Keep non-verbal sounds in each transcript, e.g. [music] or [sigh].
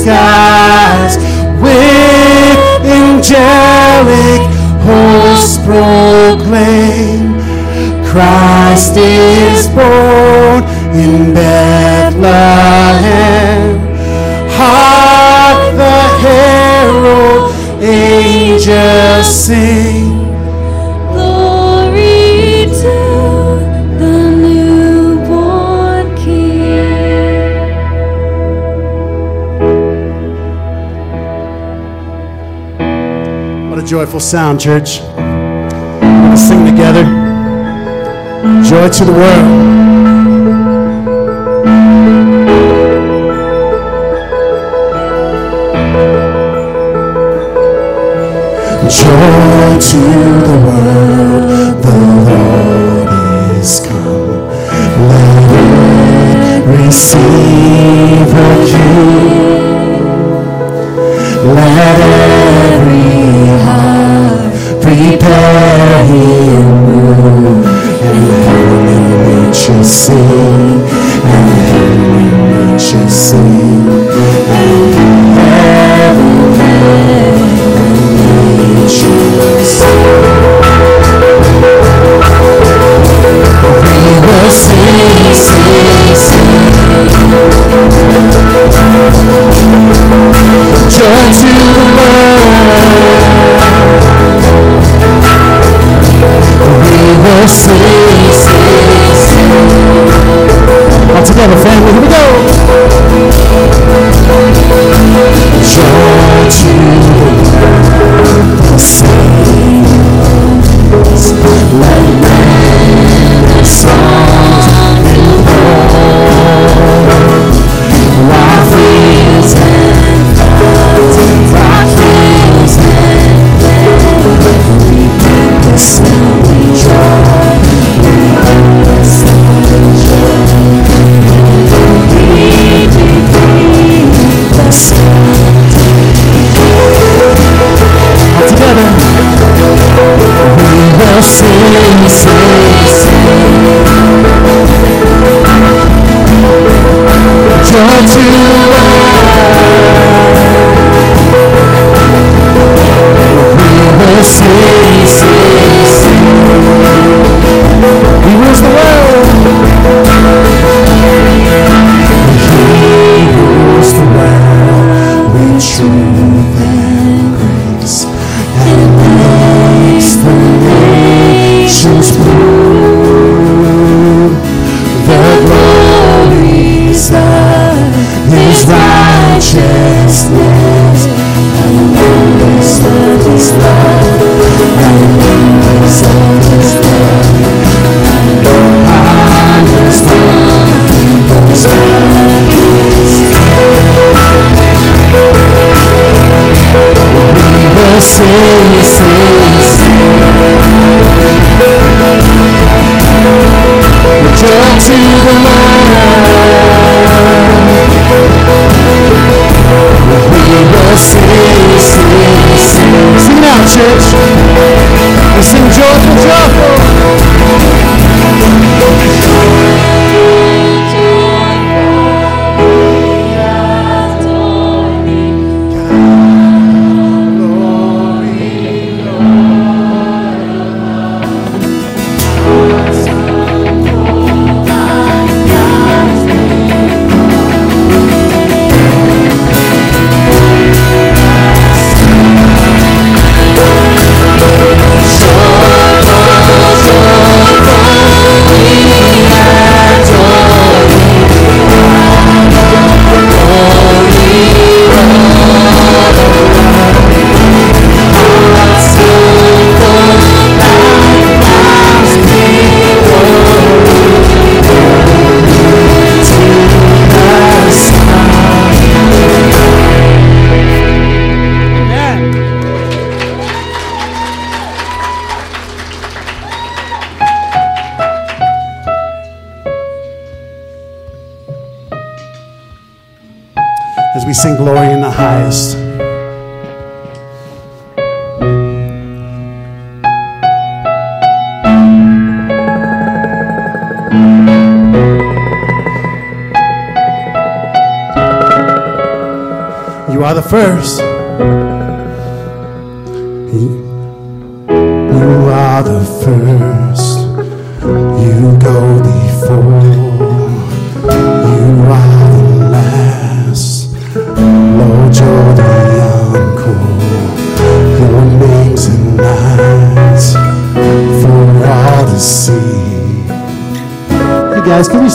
skies with angelic hosts proclaim Christ is born in Bethlehem. Hark the herald angels sing. Joyful sound, church. Let's sing together. Joy to the world. Joy to the world, the Lord is come. Let it receive a King. Let every him room, and heavenly nature sing, and heavenly nature sing, and sing. We will sing, sing, sing. Joy to the world. Sing, sing, sing. All together, family, here we go. Joy to will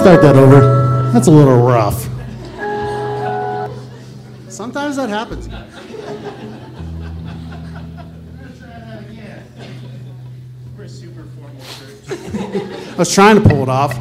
start that over. That's a little rough. Sometimes that happens. I was trying to pull it off.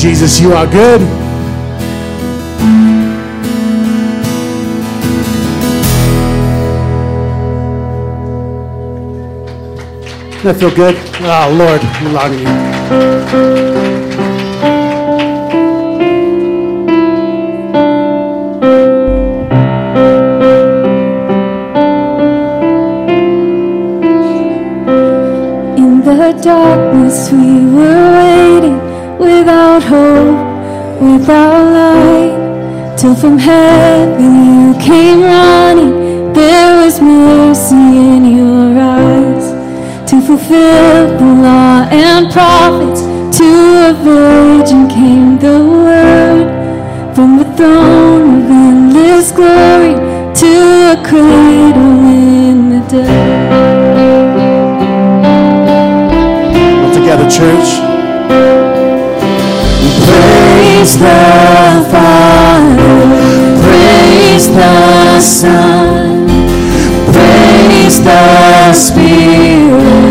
Jesus, you are good. Doesn't that feel good? Oh, Lord, we love you. from heaven, you came running. There was mercy in your eyes to fulfill the law and prophets. To a virgin came the word from the throne of endless glory to a cradle in the dirt. Together, church. Praise the The Son, praise the Spirit.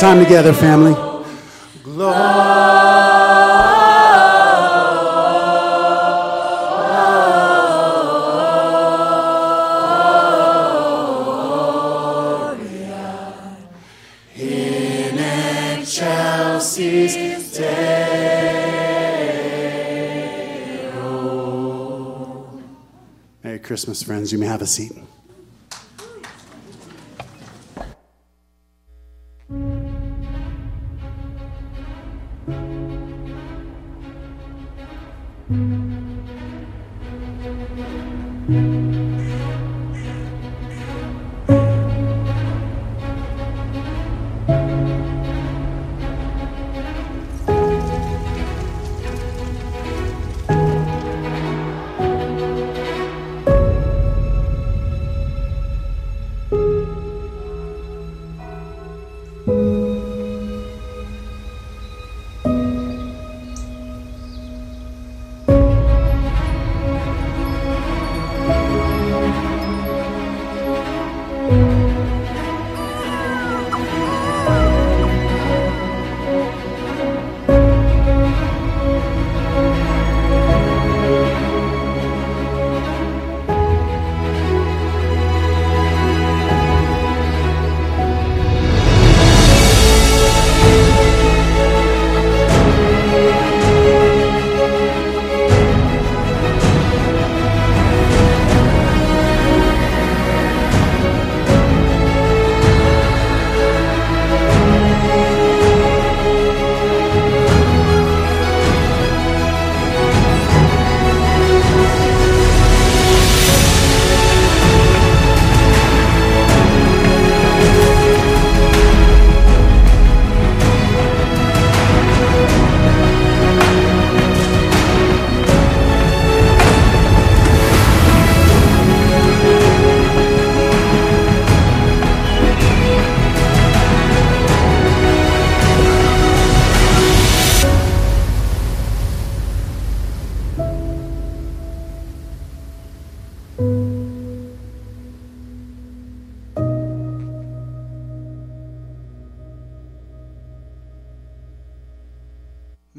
time together, family. Glory. Merry Christmas, friends. You may have a seat.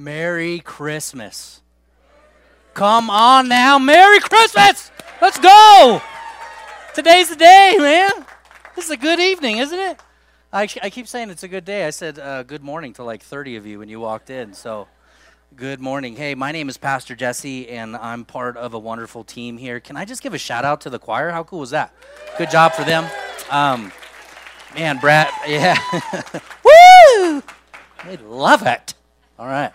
Merry Christmas. Come on now. Merry Christmas. Let's go. Today's the day, man. This is a good evening, isn't it? I, I keep saying it's a good day. I said uh, good morning to like 30 of you when you walked in. So, good morning. Hey, my name is Pastor Jesse, and I'm part of a wonderful team here. Can I just give a shout out to the choir? How cool was that? Good job for them. Um, man, Brad, [laughs] yeah. [laughs] Woo! They love it. All right.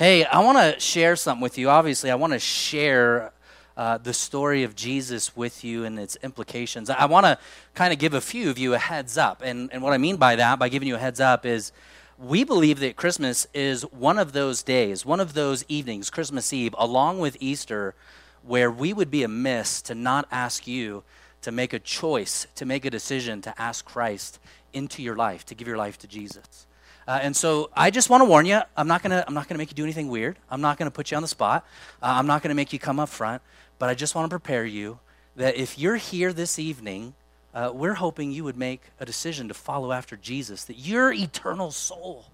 Hey, I want to share something with you. Obviously, I want to share uh, the story of Jesus with you and its implications. I want to kind of give a few of you a heads up. And, and what I mean by that, by giving you a heads up, is we believe that Christmas is one of those days, one of those evenings, Christmas Eve, along with Easter, where we would be amiss to not ask you to make a choice, to make a decision to ask Christ into your life, to give your life to Jesus. Uh, and so I just want to warn you, I'm not going to I'm not going to make you do anything weird. I'm not going to put you on the spot. Uh, I'm not going to make you come up front, but I just want to prepare you that if you're here this evening, uh, we're hoping you would make a decision to follow after Jesus, that your eternal soul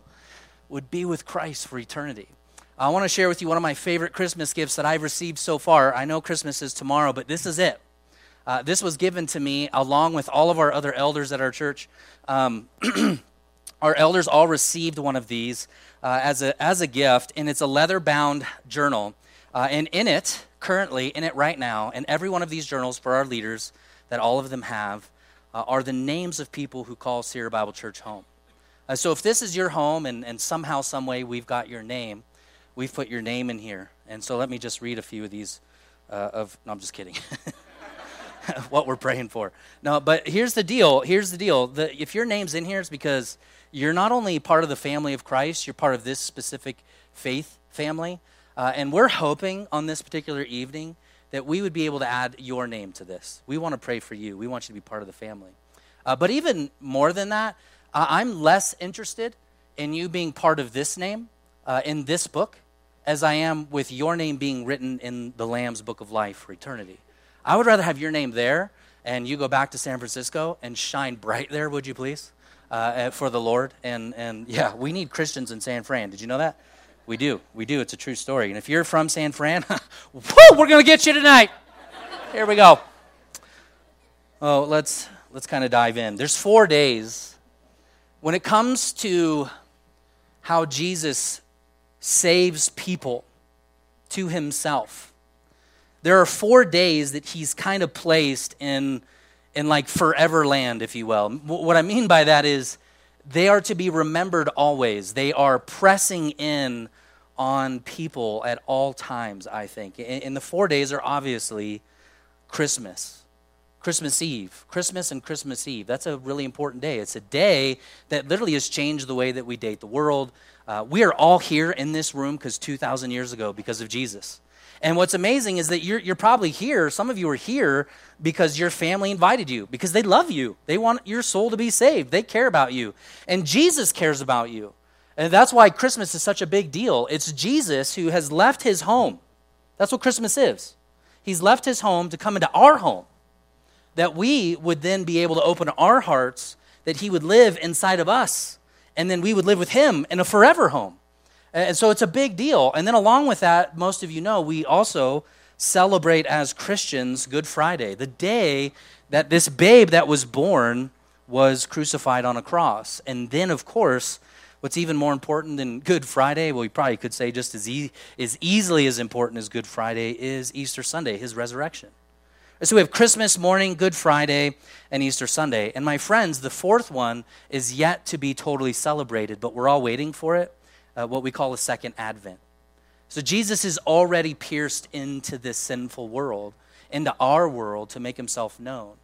would be with Christ for eternity. I want to share with you one of my favorite Christmas gifts that I've received so far. I know Christmas is tomorrow, but this is it. Uh, this was given to me along with all of our other elders at our church. Um, [clears throat] our elders all received one of these uh, as, a, as a gift, and it's a leather bound journal. Uh, and in it, currently, in it right now, in every one of these journals for our leaders that all of them have, uh, are the names of people who call Sierra Bible Church home. Uh, so if this is your home and, and somehow, some way we've got your name, we've put your name in here. And so let me just read a few of these. Uh, of no, I'm just kidding. [laughs] what we're praying for. No, but here's the deal. Here's the deal. The, if your name's in here, it's because you're not only part of the family of Christ, you're part of this specific faith family. Uh, and we're hoping on this particular evening that we would be able to add your name to this. We want to pray for you. We want you to be part of the family. Uh, but even more than that, uh, I'm less interested in you being part of this name uh, in this book as I am with your name being written in the Lamb's book of life for eternity. I would rather have your name there and you go back to San Francisco and shine bright there, would you please, uh, for the Lord? And, and yeah, we need Christians in San Fran. Did you know that? We do. We do. It's a true story. And if you're from San Fran, [laughs] woo, we're going to get you tonight. Here we go. Oh, let's let's kind of dive in. There's 4 days when it comes to how Jesus saves people to himself there are four days that he's kind of placed in, in like forever land, if you will. What I mean by that is they are to be remembered always. They are pressing in on people at all times, I think. And the four days are obviously Christmas, Christmas Eve, Christmas and Christmas Eve. That's a really important day. It's a day that literally has changed the way that we date the world. Uh, we are all here in this room because 2,000 years ago, because of Jesus. And what's amazing is that you're, you're probably here, some of you are here because your family invited you, because they love you. They want your soul to be saved. They care about you. And Jesus cares about you. And that's why Christmas is such a big deal. It's Jesus who has left his home. That's what Christmas is. He's left his home to come into our home, that we would then be able to open our hearts, that he would live inside of us, and then we would live with him in a forever home. And so it's a big deal. And then along with that, most of you know, we also celebrate as Christians Good Friday, the day that this babe that was born was crucified on a cross. And then, of course, what's even more important than Good Friday, well, we probably could say just as, e- as easily as important as Good Friday, is Easter Sunday, his resurrection. So we have Christmas morning, Good Friday, and Easter Sunday. And my friends, the fourth one is yet to be totally celebrated, but we're all waiting for it uh, what we call a second advent. So Jesus is already pierced into this sinful world, into our world to make himself known.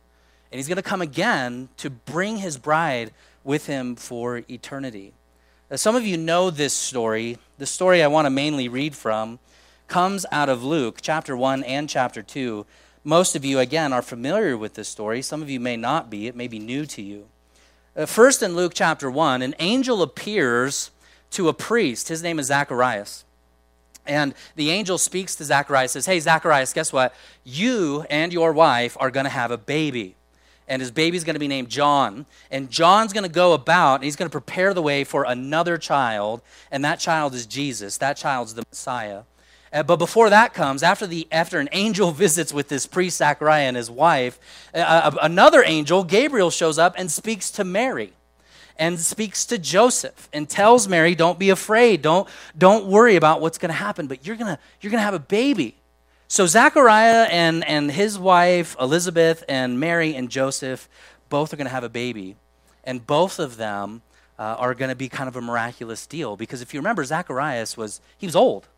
And he's going to come again to bring his bride with him for eternity. Now, some of you know this story. The story I want to mainly read from comes out of Luke chapter 1 and chapter 2. Most of you, again, are familiar with this story. Some of you may not be, it may be new to you. Uh, first, in Luke chapter 1, an angel appears to a priest. His name is Zacharias. And the angel speaks to Zacharias, says, Hey, Zacharias, guess what? You and your wife are going to have a baby. and his baby's going to be named John. And John's going to go about and he's going to prepare the way for another child, and that child is Jesus. That child's the Messiah. Uh, but before that comes, after, the, after an angel [laughs] visits with this priest Zachariah and his wife, uh, uh, another angel, Gabriel, shows up and speaks to Mary and speaks to Joseph and tells Mary, "Don't be afraid. Don't don't worry about what's going to happen, but you're going to you're going to have a baby." So Zachariah and and his wife Elizabeth and Mary and Joseph both are going to have a baby, and both of them uh, are going to be kind of a miraculous deal because if you remember, Zacharias was he was old.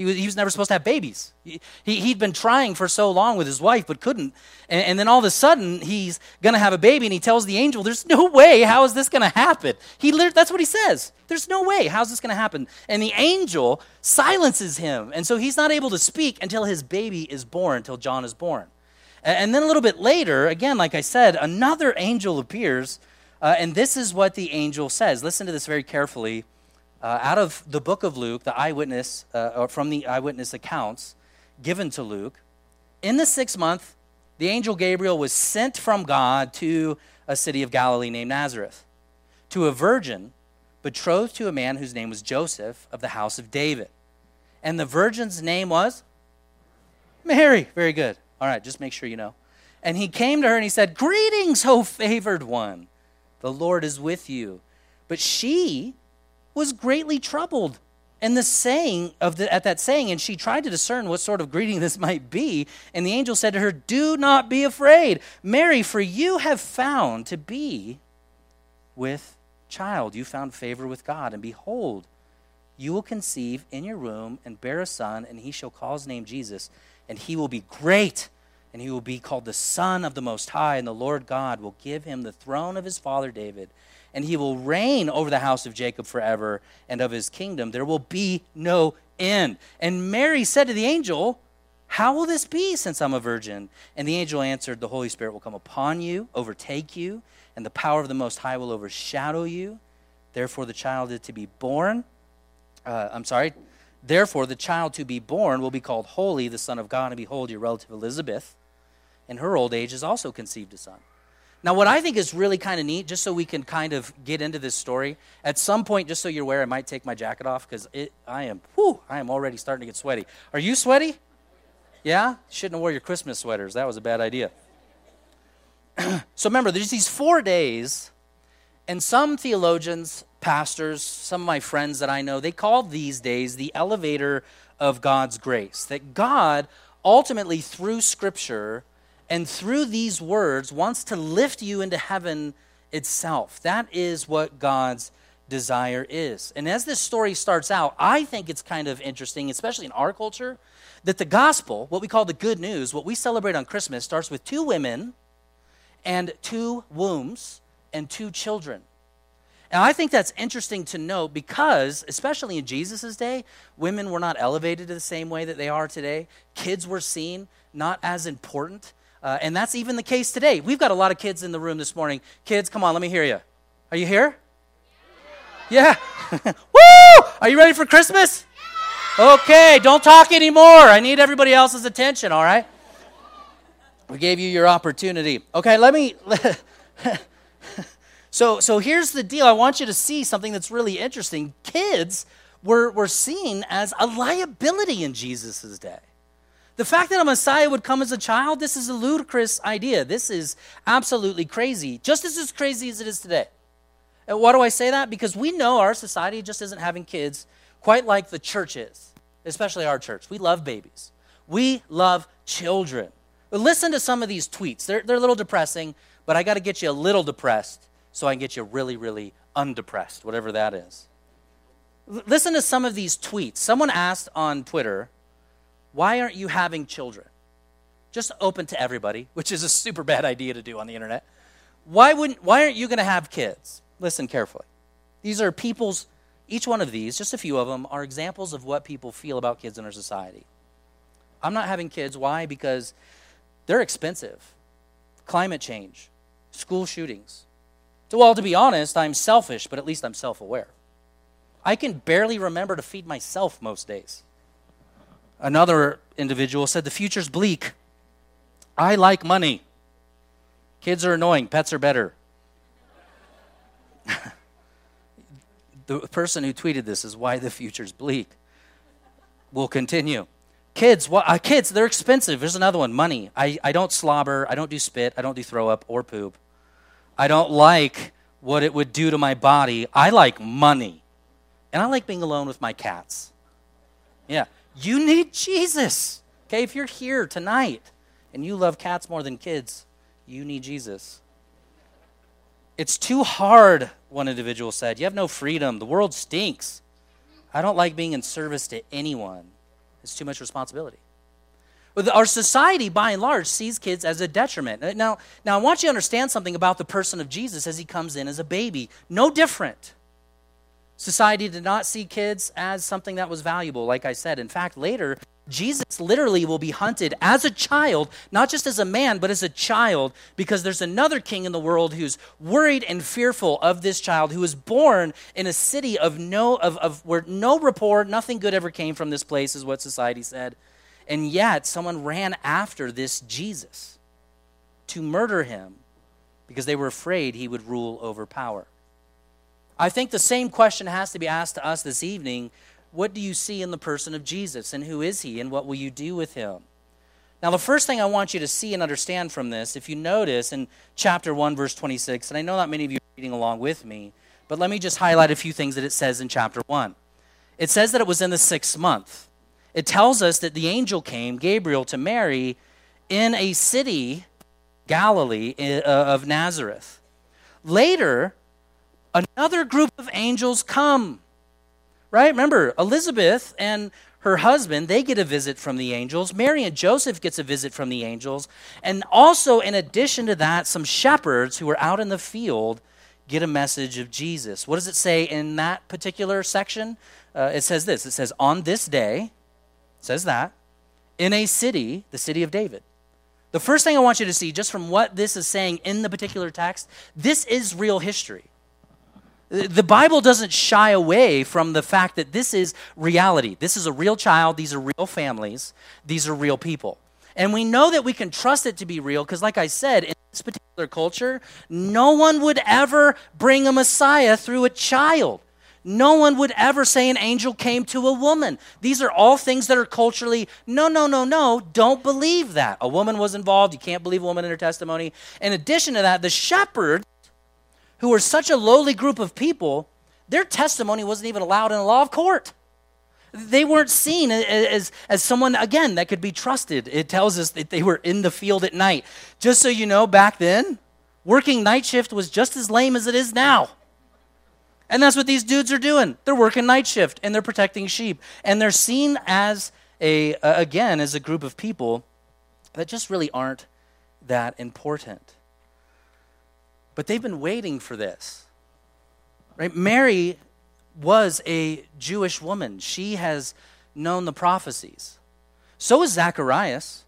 He was, he was never supposed to have babies. He, he, had been trying for so long with his wife, but couldn't. And, and then all of a sudden, he's going to have a baby, and he tells the angel, There's no way. How is this going to happen? He, that's what he says. There's no way. How's this going to happen? And the angel silences him. And so he's not able to speak until his baby is born, until John is born. And, and then a little bit later, again, like I said, another angel appears. Uh, and this is what the angel says. Listen to this very carefully uh, out of the book of Luke, the eyewitness, uh, or from the eyewitness accounts given to Luke. In the sixth month, the angel Gabriel was sent from God to a city of Galilee named Nazareth, to a virgin betrothed to a man whose name was Joseph of the house of David. And the virgin's name was Mary. Very good. All right, just make sure you know. And he came to her and he said, Greetings, O favored one. The Lord is with you. But she was greatly troubled. And the saying of the, at that saying, and she tried to discern what sort of greeting this [laughs] might be. And the angel said to her, Do not be afraid, Mary, for you have found to be with child. You found favor with God. And behold, you will conceive in your womb and bear a son, and he shall call his name Jesus. And he will be great, and he will be called the Son of the Most High. And the Lord God will give him the throne of his father David and he will reign over the house of Jacob forever, and of his kingdom there will be no end. And Mary said to the angel, How will this be since I'm a virgin? And the angel answered, The Holy Spirit will come upon you, overtake you, and the power of the Most High will overshadow you. Therefore, the child is to be born. Uh, I'm sorry. Therefore, the child to be born will be called Holy, the Son of God. And behold, your relative Elizabeth, in her old age, has also conceived a son. Now, what I think is really kind of neat, just so we can kind of get into this story, at some point, just so you're aware, I might take my jacket off because I am, whew, I am already starting to get sweaty. Are you sweaty? Yeah? Shouldn't have wore your Christmas sweaters. That was a bad idea. [clears throat] so remember, there's these four days, and some theologians, pastors, some of my friends that I know, they call these days the elevator of God's grace. That God ultimately, through Scripture, and through these words wants to lift you into heaven itself. That is what God's desire is. And as this story starts out, I think it's kind of interesting, especially in our culture, that the gospel, what we call the good news, what we celebrate on Christmas, starts with two women and two wombs and two children. And I think that's interesting to note because, especially in Jesus' day, women were not elevated to the same way that they are today. Kids were seen not as important. Uh, and that's even the case today. We've got a lot of kids in the room this morning. Kids, come on, let me hear you. Are you here? Yeah. [laughs] Woo! Are you ready for Christmas? Okay, don't talk anymore. I need everybody else's attention, all right? We gave you your opportunity. Okay, let me. [laughs] so, so here's the deal. I want you to see something that's really interesting. Kids were, were seen as a liability in Jesus' day. The fact that a Messiah would come as a child, this is a ludicrous idea. This is absolutely crazy, just as crazy as it is today. And why do I say that? Because we know our society just isn't having kids quite like the church is, especially our church. We love babies, we love children. But listen to some of these tweets. They're, they're a little depressing, but I got to get you a little depressed so I can get you really, really undepressed, whatever that is. L- listen to some of these tweets. Someone asked on Twitter, why aren't you having children? Just open to everybody, which is a super bad idea to do on the internet. Why, wouldn't, why aren't you going to have kids? Listen carefully. These are people's, each one of these, just a few of them, are examples of what people feel about kids in our society. I'm not having kids. Why? Because they're expensive. Climate change, school shootings. Well, to be honest, I'm selfish, but at least I'm self aware. I can barely remember to feed myself most days. Another individual said, The future's bleak. I like money. Kids are annoying, pets are better. [laughs] the person who tweeted this is why the future's bleak. We'll continue. Kids, what, uh, kids, they're expensive. Here's another one money. I, I don't slobber, I don't do spit, I don't do throw up or poop. I don't like what it would do to my body. I like money. And I like being alone with my cats. Yeah. You need Jesus. Okay, if you're here tonight and you love cats more than kids, you need Jesus. It's too hard, one individual said. You have no freedom. The world stinks. I don't like being in service to anyone. It's too much responsibility. Our society, by and large, sees kids as a detriment. Now, now, I want you to understand something about the person of Jesus as he comes in as a baby. No different. Society did not see kids as something that was valuable, like I said. In fact, later, Jesus literally will be hunted as a child, not just as a man, but as a child, because there's another king in the world who's worried and fearful of this child who was born in a city of no of, of where no rapport, nothing good ever came from this place, is what society said. And yet someone ran after this Jesus to murder him because they were afraid he would rule over power. I think the same question has to be asked to us this evening what do you see in the person of Jesus and who is he and what will you do with him? Now, the first thing I want you to see and understand from this, if you notice in chapter 1, verse 26, and I know not many of you are reading along with me, but let me just highlight a few things that it says in chapter 1. It says that it was in the sixth month. It tells us that the angel came, Gabriel, to Mary in a city, Galilee uh, of Nazareth. Later, another group of angels come right? Remember, Elizabeth and her husband, they get a visit from the angels. Mary and Joseph gets a visit from the angels. And also, in addition to that, some shepherds who are out in the field get a message of Jesus. What does it say in that particular section? Uh, it says this it says, On this day, says that, in a city, the city of David. The first thing I want you to see, just from what this is saying in the particular text, this is real history. The Bible doesn't shy away from the fact that this is reality. This is a real child, these are real families, these are real people. And we know that we can trust it to be real because, like I said, in this particular culture, no one would ever bring a Messiah through a child. No one would ever say an angel came to a woman. These are all things that are culturally, no, no, no, no, don't believe that. A woman was involved. You can't believe a woman in her testimony. In addition to that, the shepherd who were such a lowly group of people, their testimony wasn't even allowed in a law of court. They weren't seen as, as someone, again, that could be trusted. It tells us that they were in the field at night. Just so you know, back then, working night shift was just as lame as it is now. And that's what these dudes are doing. They're working night shift and they're protecting sheep. And they're seen as a, again, as a group of people that just really aren't that important. But they've been waiting for this. Right? Mary was a Jewish woman. She has known the prophecies. So is Zacharias.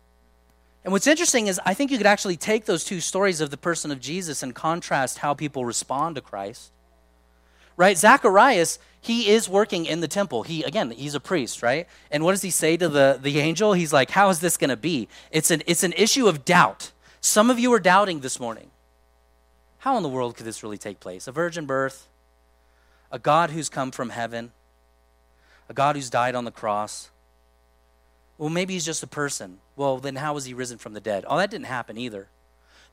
And what's interesting is I think you could actually take those two stories of the person of Jesus and contrast how people respond to Christ. Right? Zacharias, he is working in the temple. He again, he's a priest, right? And what does he say to the, the angel? He's like, How is this gonna be? It's an it's an issue of doubt. Some of you are doubting this morning. How in the world could this really take place? A virgin birth, a God who's come from heaven, a God who's died on the cross. Well, maybe he's just a person. Well, then how was he risen from the dead? Oh, that didn't happen either.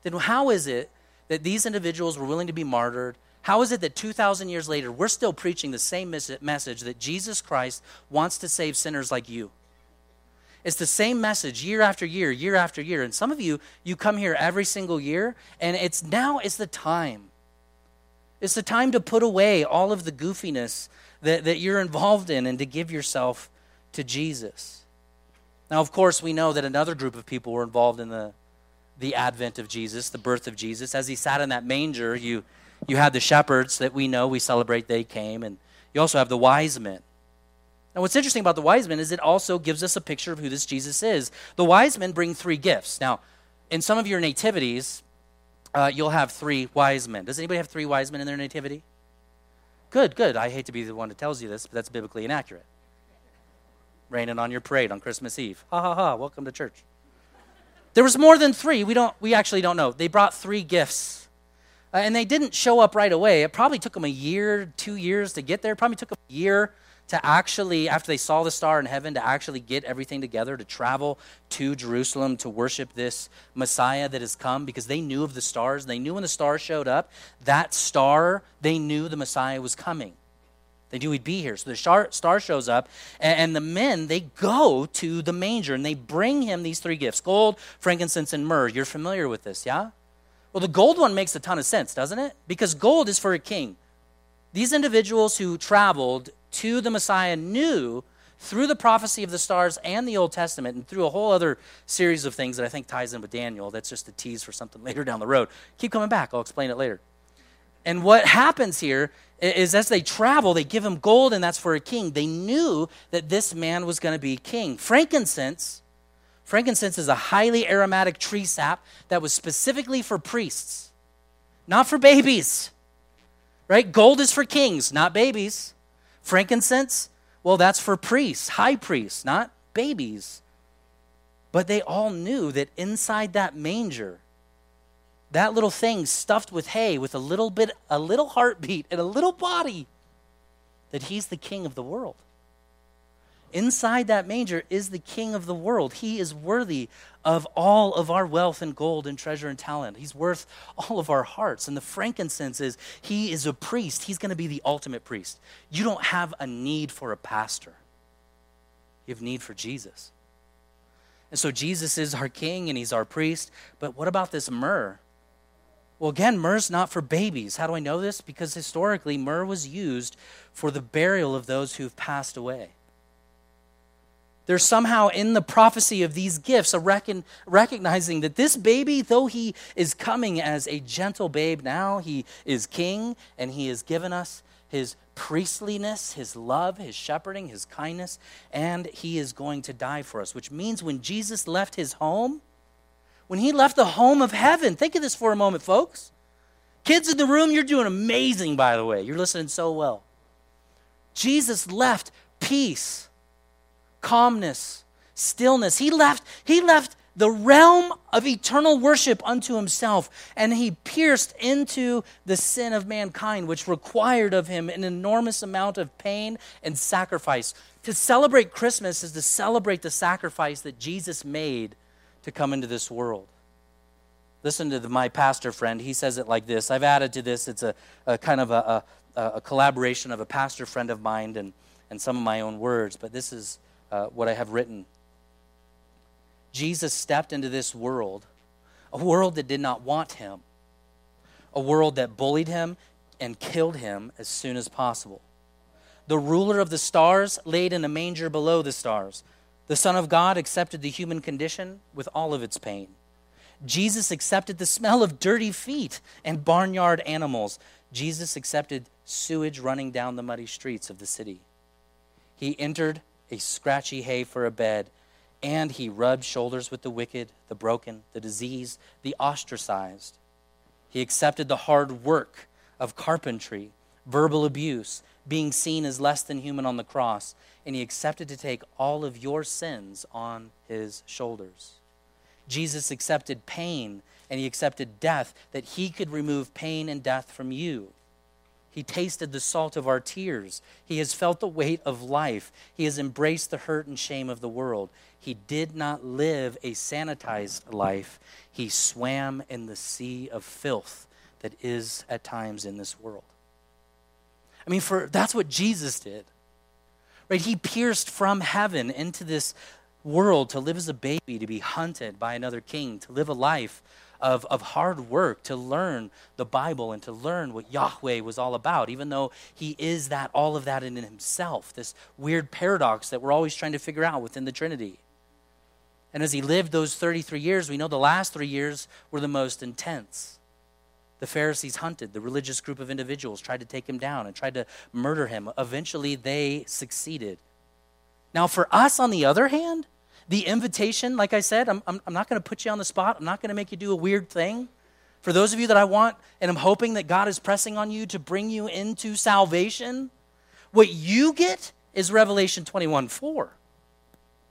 Then how is it that these individuals were willing to be martyred? How is it that 2,000 years later, we're still preaching the same message that Jesus Christ wants to save sinners like you? It's the same message year after year, year after year. And some of you, you come here every single year, and it's now is the time. It's the time to put away all of the goofiness that, that you're involved in and to give yourself to Jesus. Now, of course, we know that another group of people were involved in the, the advent of Jesus, the birth of Jesus. As he sat in that manger, you, you had the shepherds that we know we celebrate, they came, and you also have the wise men. Now, what's interesting about the wise men is it also gives us a picture of who this Jesus is. The wise men bring three gifts. Now, in some of your nativities, uh, you'll have three wise men. Does anybody have three wise men in their nativity? Good, good. I hate to be the one that tells you this, but that's biblically inaccurate. Raining on your parade on Christmas Eve. Ha ha ha, welcome to church. There was more than three. We don't. We actually don't know. They brought three gifts, uh, and they didn't show up right away. It probably took them a year, two years to get there. It probably took them a year to actually, after they saw the star in heaven, to actually get everything together to travel to Jerusalem to worship this Messiah that has come because they knew of the stars. They knew when the star showed up, that star, they knew the Messiah was coming. They knew he'd be here. So the star, shows up, and, the men, they go to the manger and they bring him these three gifts gold, frankincense, and myrrh. You're familiar with this, yeah? Well, the gold one makes a ton of sense, doesn't it? Because gold is for a king. These individuals who traveled to the Messiah knew through the prophecy of the stars and the Old Testament and through a whole other series of things that I think ties in with Daniel. That's just a tease for something [laughs] later down the road. Keep coming back, I'll explain it later. And what happens here is as they travel, they give him gold, and that's for a king. They knew that this man was going to be king. Frankincense, frankincense is a highly aromatic tree sap that was specifically for priests, not for babies. Right? Gold is for kings, not babies. Frankincense, well, that's for priests, high priests, not babies. But they all knew that inside that manger, that little thing stuffed with hay with a little bit, a little heartbeat and a little body, that he's the king of the world. Inside that manger is the king of the world. He is worthy of all of our wealth and gold and treasure and talent. He's worth all of our hearts. And the frankincense is he is a priest. He's going to be the ultimate priest. You don't have a need for a pastor, you have need for Jesus. And so Jesus is our king and he's our priest. But what about this myrrh? Well, again, myrrh's not for babies. How do I know this? Because historically, myrrh was used for the burial of those who've passed away. There's somehow in the prophecy of these gifts a recognizing that this baby, though he is coming as a gentle babe now, he is king and he has given us his priestliness, his love, his shepherding, his kindness, and he is going to die for us, which means when Jesus left his home, when he left the home of heaven, think of this for a moment, folks. Kids in the room, you're doing amazing, by the way. You're listening so well. Jesus left peace calmness, stillness. He left, he left the realm of eternal worship unto himself, and he pierced into the sin of mankind, which required of him an enormous amount of pain and sacrifice. To celebrate Christmas is to celebrate the sacrifice that Jesus made to come into this world. Listen to the, my pastor friend. He says it like this. I've added to this. It's a, a kind of a, a, a collaboration of a pastor friend of mine and, and some of my own words, but this is uh, what I have written. Jesus stepped into this world, a world that did not want him, a world that bullied him and killed him as soon as possible. The ruler of the stars laid in a manger below the stars. The Son of God accepted the human condition with all of its pain. Jesus accepted the smell of dirty feet and barnyard animals. Jesus accepted sewage running down the muddy streets of the city. He entered a scratchy hay for a bed, and he rubbed shoulders with the wicked, the broken, the diseased, the ostracized. He accepted the hard work of carpentry, verbal abuse, being seen as less than human on the cross, and he accepted to take all of your sins on his shoulders. Jesus accepted pain and he accepted death that he could remove pain and death from you. He tasted the salt of our tears. He has felt the weight of life. He has embraced the hurt and shame of the world. He did not live a sanitized life. He swam in the sea of filth that is at times in this world. I mean, for that's what Jesus did. Right? He pierced from heaven into this world to live as a baby, to be hunted by another king, to live a life of, of hard work to learn the Bible and to learn what Yahweh was all about, even though he is that, all of that in himself, this weird paradox that we're always trying to figure out within the Trinity. And as he lived those 33 years, we know the last three years were the most intense. The Pharisees hunted, the religious group of individuals tried to take him down and tried to murder him. Eventually, they succeeded. Now, for us, on the other hand, the invitation, like I said, I'm, I'm, I'm not going to put you on the spot. I'm not going to make you do a weird thing. For those of you that I want, and I'm hoping that God is pressing on you to bring you into salvation, what you get is Revelation 21 4.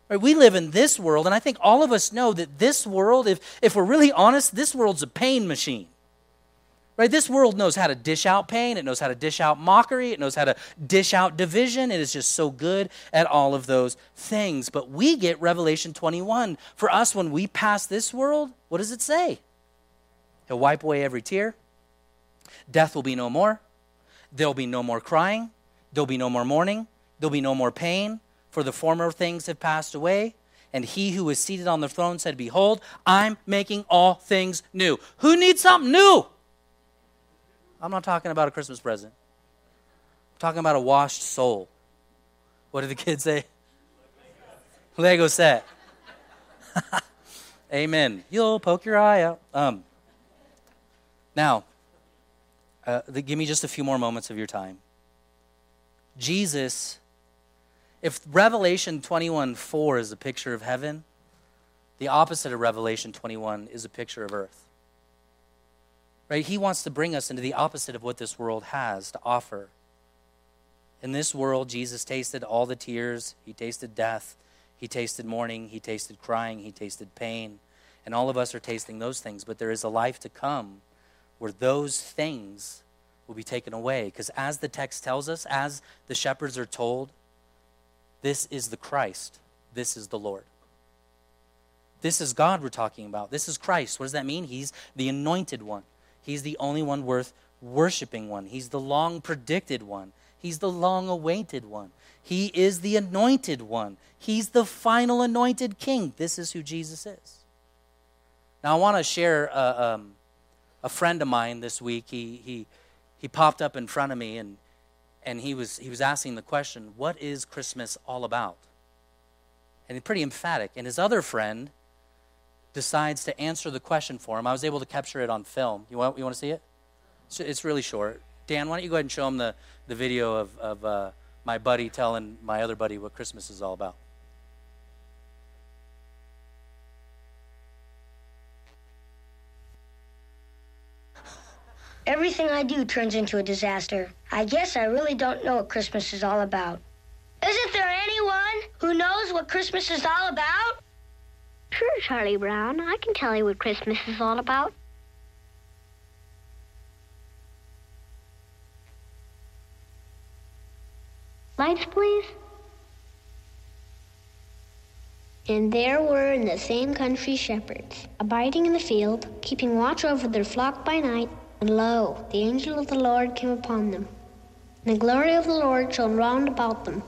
Right? We live in this world, and I think all of us know that this world, if, if we're really honest, this world's a pain machine. Right? This world knows how to dish out pain, it knows how to dish out mockery, it knows how to dish out division. It is just so good at all of those things. But we get Revelation 21. For us, when we pass this world, what does it say? He'll wipe away every tear. Death will be no more. There'll be no more crying. There'll be no more mourning. There'll be no more pain, for the former things have passed away. And he who was seated on the throne said, Behold, I'm making all things new. Who needs something new? I'm not talking about a Christmas present. I'm talking about a washed soul. What did the kids say? Lego set. [laughs] Amen. You'll poke your eye out. Um, now, uh, the, give me just a few more moments of your time. Jesus, if Revelation 21 4 is a picture of heaven, the opposite of Revelation 21 is a picture of earth. Right? He wants to bring us into the opposite of what this world has to offer. In this world, Jesus tasted all the tears, he tasted death, he tasted mourning, he tasted crying, he tasted pain. And all of us are tasting those things, but there is a life to come where those things will be taken away. Because as the text tells us, as the shepherds are told, this is the Christ, this is the Lord. This is God we're talking about. This is Christ. What does that mean? He's the anointed one. He's the only one worth worshiping one. He's the long predicted one. He's the long awaited one. He is the anointed one. He's the final anointed king. This is who Jesus is. Now, I want to share uh, um, a friend of mine this week. He, he, he popped up in front of me and, and he, was, he was asking the question, What is Christmas all about? And he's pretty emphatic. And his other friend decides to answer the question for him. I was able to capture it on film. You want, you want to see it? It's really short. Dan, why don't you go ahead and show him the, the video of, of uh, my buddy telling my other buddy what Christmas is all about? Everything I do turns into a disaster. I guess I really don't know what Christmas is all about. Isn't there anyone who knows what Christmas is all about? Sure, Charlie Brown. I can tell you what Christmas is all about. Lights, please. And there were in the same country shepherds, abiding in the field, keeping watch over their flock by night. And lo, the angel of the Lord came upon them. And the glory of the Lord shone round about them.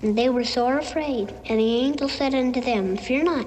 And they were sore afraid. And the angel said unto them, Fear not.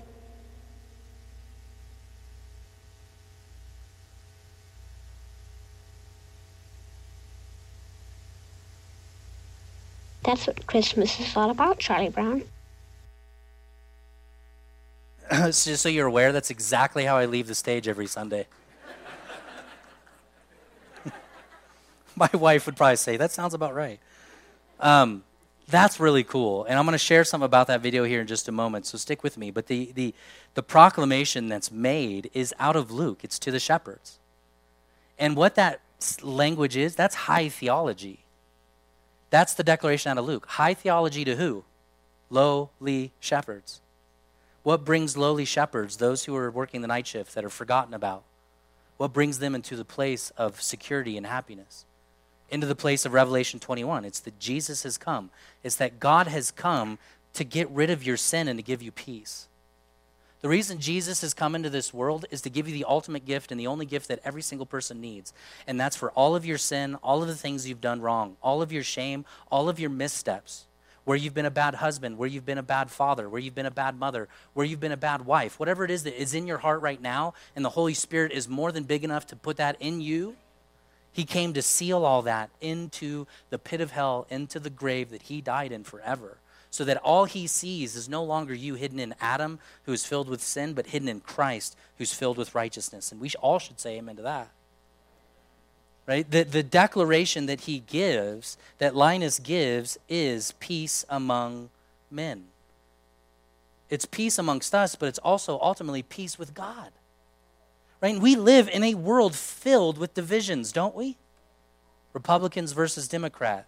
That's what Christmas is all about, Charlie Brown. [laughs] so, so you're aware, that's exactly how I leave the stage every Sunday. [laughs] My wife would probably say, that sounds about right. Um, that's really cool. And I'm going to share some about that video here in just a moment, so stick with me. But the, the, the proclamation that's made is out of Luke, it's to the shepherds. And what that language is, that's high theology. That's the declaration out of Luke. High theology to who? Lowly shepherds. What brings lowly shepherds, those who are working the night shift that are forgotten about? What brings them into the place of security and happiness? Into the place of Revelation 21. It's that Jesus has come. It's that God has come to get rid of your sin and to give you peace. The reason Jesus has come into this world is to give you the ultimate gift and the only gift that every single person needs. And that's for all of your sin, all of the things you've done wrong, all of your shame, all of your missteps. Where you've been a bad husband, where you've been a bad father, where you've been a bad mother, where you've been a bad wife, whatever it is that is in your heart right now, and the Holy Spirit is more than big enough to put that in you, He came to seal all that into the pit of hell, into the grave that He died in forever so that all he sees is no longer you hidden in Adam, who is filled with sin, but hidden in Christ, who's filled with righteousness. And we all should say amen to that. Right? The, the declaration that he gives, that Linus gives, is peace among men. It's peace amongst us, but it's also ultimately peace with God. Right? And we live in a world filled with divisions, don't we? Republicans versus Democrat.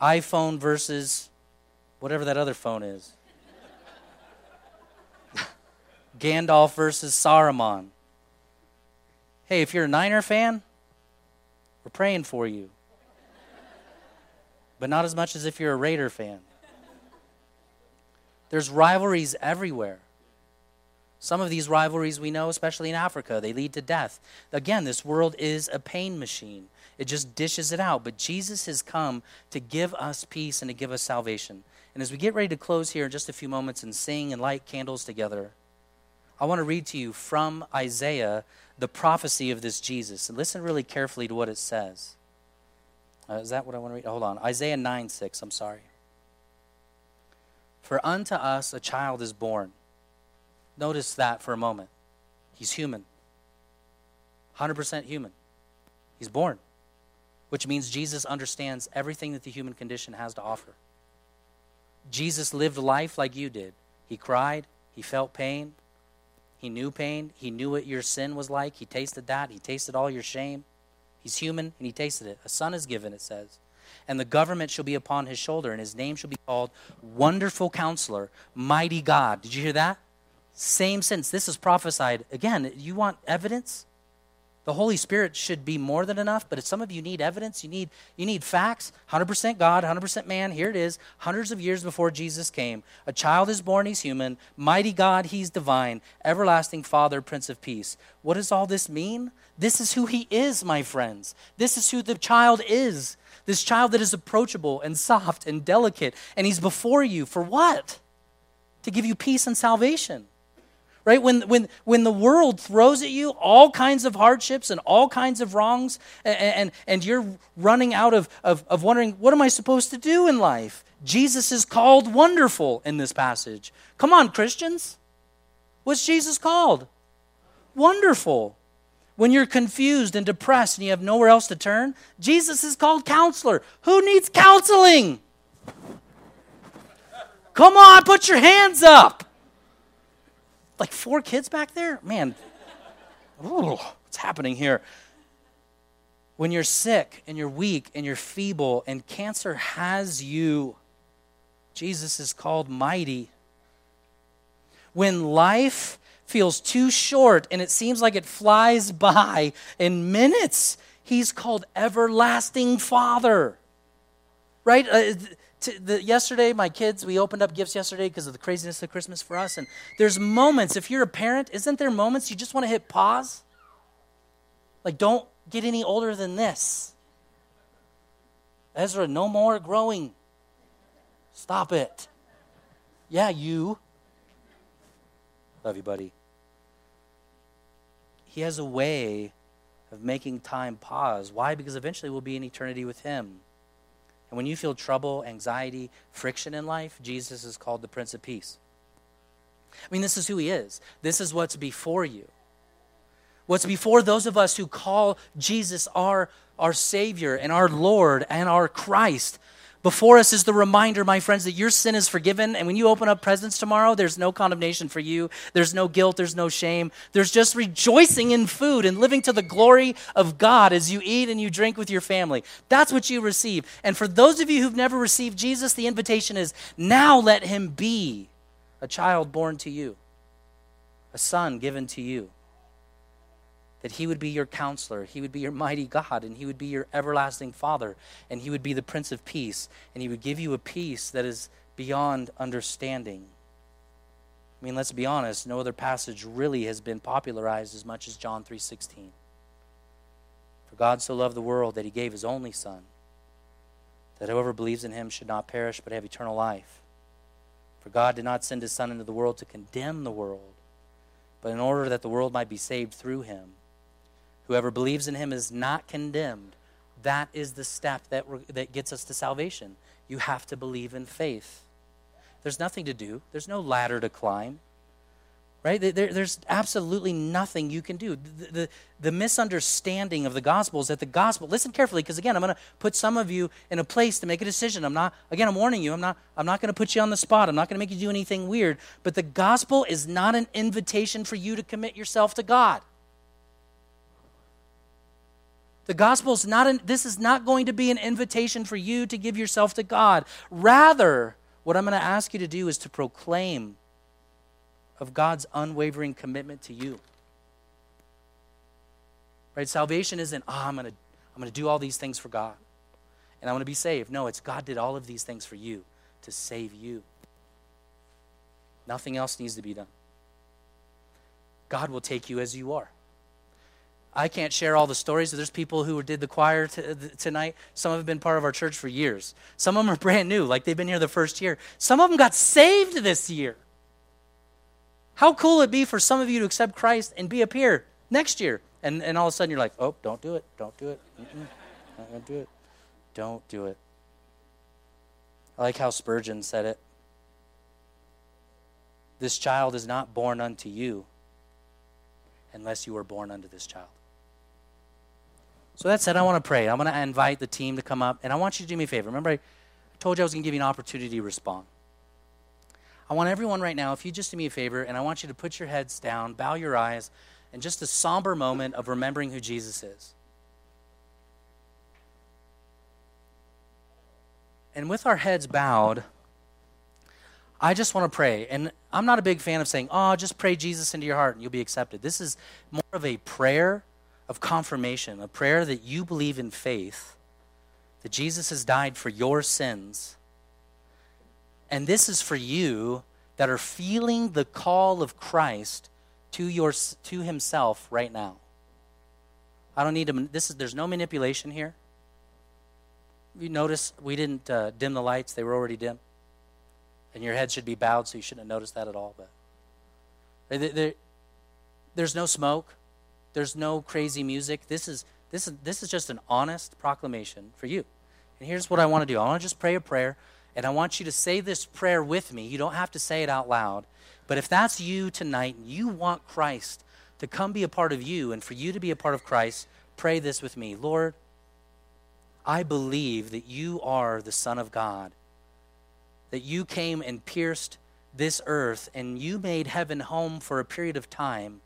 iPhone versus whatever that other phone is. [laughs] Gandalf versus Saruman. Hey, if you're a Niner fan, we're praying for you. But not as much as if you're a Raider fan. There's rivalries everywhere. Some of these rivalries we know, especially in Africa, they lead to death. Again, this world is a pain machine. It just dishes it out. But Jesus has come to give us peace and to give us salvation. And as we get ready to close here in just a few moments and sing and light candles together, I want to read to you from Isaiah the prophecy of this Jesus. And listen really carefully to what it says. Uh, is that what I want to read? Hold on. Isaiah 9 6, I'm sorry. For unto us a child is born. Notice that for a moment. He's human, 100% human. He's born, which means Jesus understands everything that the human condition has to offer. Jesus lived life like you did. He cried, he felt pain, he knew pain, he knew what your sin was like, he tasted that, he tasted all your shame. He's human and he tasted it. A son is given, it says and the government shall be upon his shoulder, and his name shall be called Wonderful Counselor, Mighty God. Did you hear that? Same sense. This is prophesied. Again, you want evidence? The Holy Spirit should be more than enough, but if some of you need evidence, you need you need facts. 100% God, 100% man. Here it is. Hundreds of years before Jesus came, a child is born, he's human. Mighty God, he's divine. Everlasting Father, Prince of Peace. What does all this mean? This is who he is, my friends. This is who the child is. This child that is approachable and soft and delicate, and he's before you for what? To give you peace and salvation. Right? When, when, when the world throws at you all kinds of hardships and all kinds of wrongs, and, and, and you're running out of, of, of wondering, what am I supposed to do in life? Jesus is called wonderful in this passage. Come on, Christians. What's Jesus called? Wonderful. When you're confused and depressed and you have nowhere else to turn, Jesus is called counselor. Who needs counseling? Come on, put your hands up. Like four kids back there? Man, ooh, what's happening here? When you're sick and you're weak and you're feeble and cancer has you, Jesus is called mighty. When life feels too short and it seems like it flies by in minutes, he's called Everlasting Father. Right? Uh, The, yesterday, my kids, we opened up gifts yesterday because of the craziness of Christmas for us. And there's moments, if you're a parent, isn't there moments you just want to hit pause? Like, don't get any older than this. Ezra, no more growing. Stop it. Yeah, you. Love you, buddy. He has a way of making time pause. Why? Because eventually we'll be in eternity with Him. And when you feel trouble, anxiety, friction in life, Jesus is called the Prince of Peace. I mean, this is who He is. This is what's before you. What's before those of us who call Jesus our, our Savior and our Lord and our Christ. Before us is the reminder, my friends, that your sin is forgiven. And when you open up presents tomorrow, there's no condemnation for you. There's no guilt. There's no shame. There's just rejoicing in food and living to the glory of God as you eat and you drink with your family. That's what you receive. And for those of you who've never received Jesus, the invitation is now let him be a child born to you, a son given to you that he would be your counselor, he would be your mighty God, and he would be your everlasting Father, and he would be the Prince of Peace, and he would give you a peace that is beyond understanding. I mean, let's be honest, no other passage really has been popularized as much as John 3:16. For God so loved the world that he gave his only son, that whoever believes in him should not perish but have eternal life. For God did not send his son into the world to condemn the world, but in order that the world might be saved through him. Whoever believes in him is not condemned. That is the step that, that gets us to salvation. You have to believe in faith. There's nothing to do, there's no ladder to climb. Right? There, there's absolutely nothing you can do. The, the, the misunderstanding of the gospel is that the gospel, listen carefully, because again, I'm going to put some of you in a place to make a decision. I'm not, again, I'm warning you, I'm not, I'm not going to put you on the spot. I'm not going to make you do anything weird. But the gospel is not an invitation for you to commit yourself to God. The gospel is not an, this is not going to be an invitation for you to give yourself to God. Rather, what I'm going to ask you to do is to proclaim of God's unwavering commitment to you. Right? Salvation isn't, oh, I'm going to I'm going to do all these things for God and I want to be saved. No, it's God did all of these things for you to save you. Nothing else needs to be done. God will take you as you are. I can't share all the stories. There's people who did the choir t- tonight. Some have been part of our church for years. Some of them are brand new, like they've been here the first year. Some of them got saved this year. How cool would it be for some of you to accept Christ and be up here next year? And, and all of a sudden you're like, oh, don't do it. Don't do it. Mm-mm. Not do it. Don't do it. I like how Spurgeon said it. This child is not born unto you unless you are born unto this child. So that said, I want to pray. I'm going to invite the team to come up, and I want you to do me a favor. Remember, I told you I was going to give you an opportunity to respond. I want everyone right now, if you just do me a favor, and I want you to put your heads down, bow your eyes, and just a somber moment of remembering who Jesus is. And with our heads bowed, I just want to pray. And I'm not a big fan of saying, oh, just pray Jesus into your heart and you'll be accepted. This is more of a prayer of confirmation, a prayer that you believe in faith, that Jesus has died for your sins and this is for you that are feeling the call of Christ to your to himself right now. I don't need to this is there's no manipulation here. You notice we didn't uh, dim the lights, they were already dim. And your head should be bowed so you shouldn't have noticed that at all, but there, there, there's no smoke. There's no crazy music. This is this is this is just an honest proclamation for you. And here's what I want to do. I want to just pray a prayer and I want you to say this prayer with me. You don't have to say it out loud. But if that's you tonight and you want Christ to come be a part of you and for you to be a part of Christ, pray this with me. Lord, I believe that you are the Son of God, that you came and pierced this earth and you made heaven home for a period of time.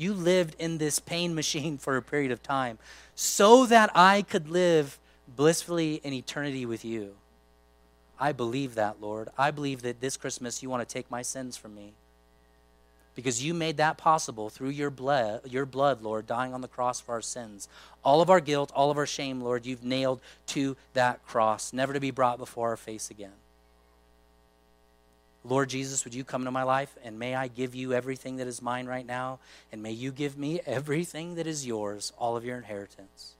You lived in this pain machine for a period of time so that I could live blissfully in eternity with you. I believe that, Lord. I believe that this Christmas you want to take my sins from me. Because you made that possible through your blood, your blood, Lord, dying on the cross for our sins. All of our guilt, all of our shame, Lord, you've nailed to that cross, never to be brought before our face again. Lord Jesus, would you come into my life and may I give you everything that is mine right now, and may you give me [laughs] everything that is yours, all of your inheritance.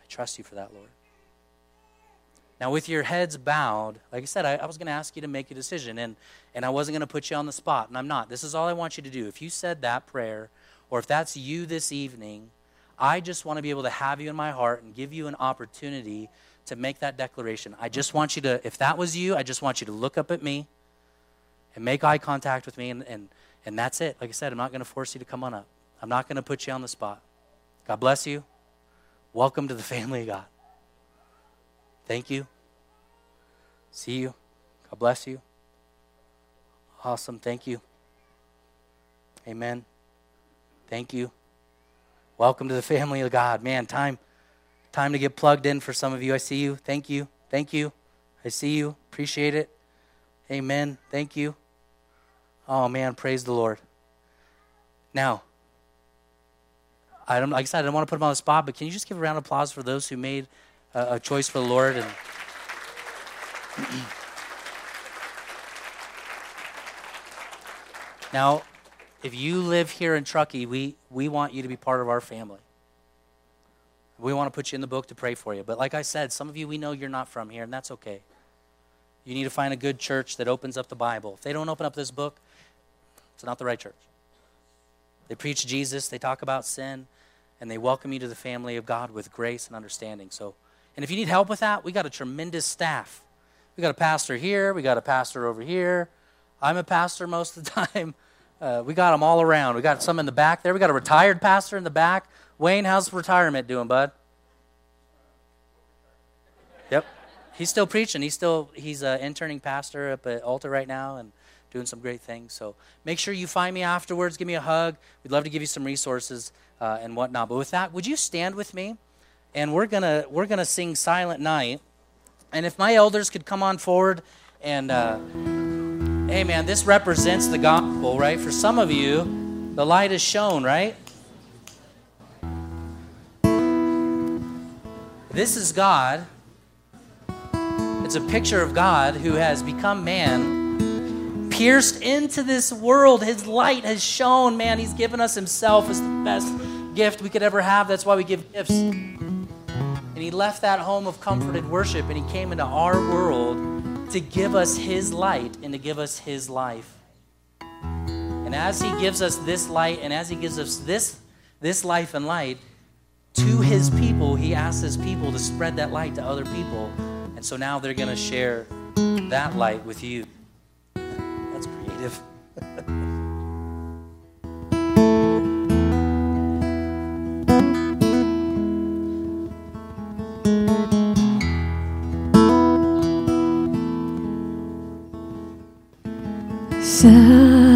I trust you for that, Lord. Now, with your heads bowed, like I said, I, I was going to ask you to make a decision, and, and I wasn't going to put you on the spot, and I'm not. This is all I want you to do. If you said that prayer, or if that's you this evening, I just want to be able to have you in my heart and give you an opportunity to make that declaration. I just want you to, if that was you, I just want you to look up at me and make eye contact with me, and, and, and that's it. Like I said, I'm not going to force you to come on up, I'm not going to put you on the spot. God bless you. Welcome to the [laughs] family of God. Thank you. See you. God bless you. Awesome. Thank you. Amen. Thank you. Welcome to the family of God. Man, time time to get plugged in for some of you. I see you. Thank you. Thank you. I see you. Appreciate it. Amen. Thank you. Oh man, praise the Lord. Now, I don't like I said, I don't want to put them on the spot, but can you just give a round of applause for those who made a, a choice for the Lord. And [clears throat] now, if you live here in Truckee, we, we want you to be part of our family. We want to put you in the book to pray for you. But like I said, some of you, we know you're not from here, and that's okay. You need to find a good church that opens up the Bible. If they don't open up this book, it's not the right church. They preach Jesus, they talk about sin, and they welcome you to the family of God with grace and understanding. So And if you need help with that, we got a tremendous staff. We got a pastor here, we got a pastor over here. I'm a pastor most of the [laughs] time. Uh, we got them all around. We got some in the back there. We got a retired pastor in the back. Wayne, how's retirement doing, bud? Yep, he's still preaching. He's still he's an interning pastor up at Alta right now and doing some great things. So make sure you find me afterwards. Give me a hug. We'd love to give you some resources uh, and whatnot. But with that, would you stand with me? And we're gonna we're gonna sing Silent Night. And if my elders could come on forward and. Uh, Hey, man, this represents the gospel, right? For some of you, the light is shown, right? This is God. It's a picture of God who has become man, pierced into this world. His light has shone, man. He's given us Himself as the best gift we could ever have. That's why we give gifts. And He left that home of comfort and worship, and He came into our world to give us His light and to give us His life. And as He gives us this light and as He gives us this, this life and light to His people, He asks His people to spread that light to other people. And so now they're going to share that light with you. Creative. Silent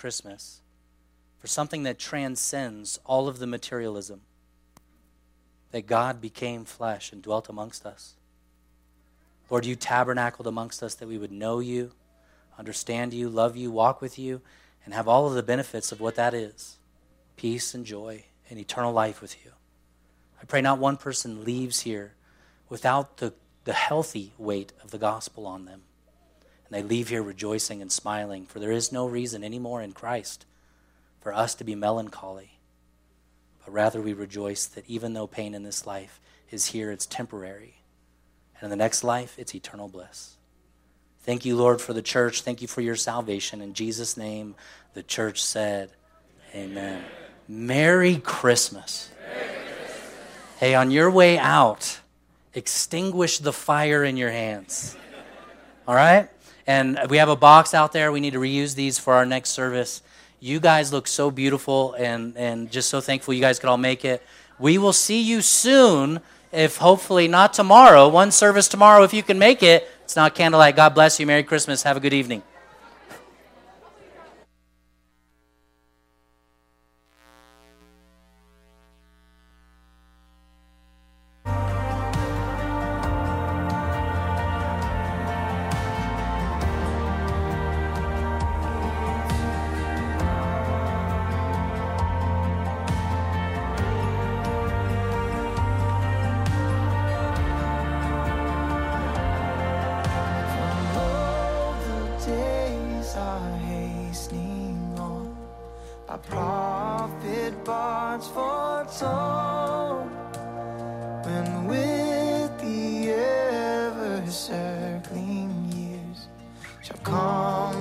Christmas for something that transcends all of the materialism that God became flesh and dwelt amongst us. Lord, you tabernacled amongst us that we would know you, understand you, love you, walk with you, and have all of the benefits of what that is peace and joy and eternal life with you. I pray not one person leaves here without the, the healthy weight of the gospel on them. And they leave here rejoicing and smiling, for there is no reason anymore in Christ for us to be melancholy, but rather we rejoice that even though pain in this life is here, it's temporary. And in the next life, it's eternal bliss. Thank you, Lord, for the church. Thank you for your salvation. In Jesus' name, the church said, Amen. Merry Christmas. Merry Christmas. Hey, on your way out, extinguish the fire in your hands. All right? And we have a box out there. We need to reuse these for our next service. You guys look so beautiful and, and just so thankful you guys could all make it. We will see you soon, if hopefully not tomorrow. One service tomorrow if you can make it. It's not candlelight. God bless you. Merry Christmas. Have a good evening.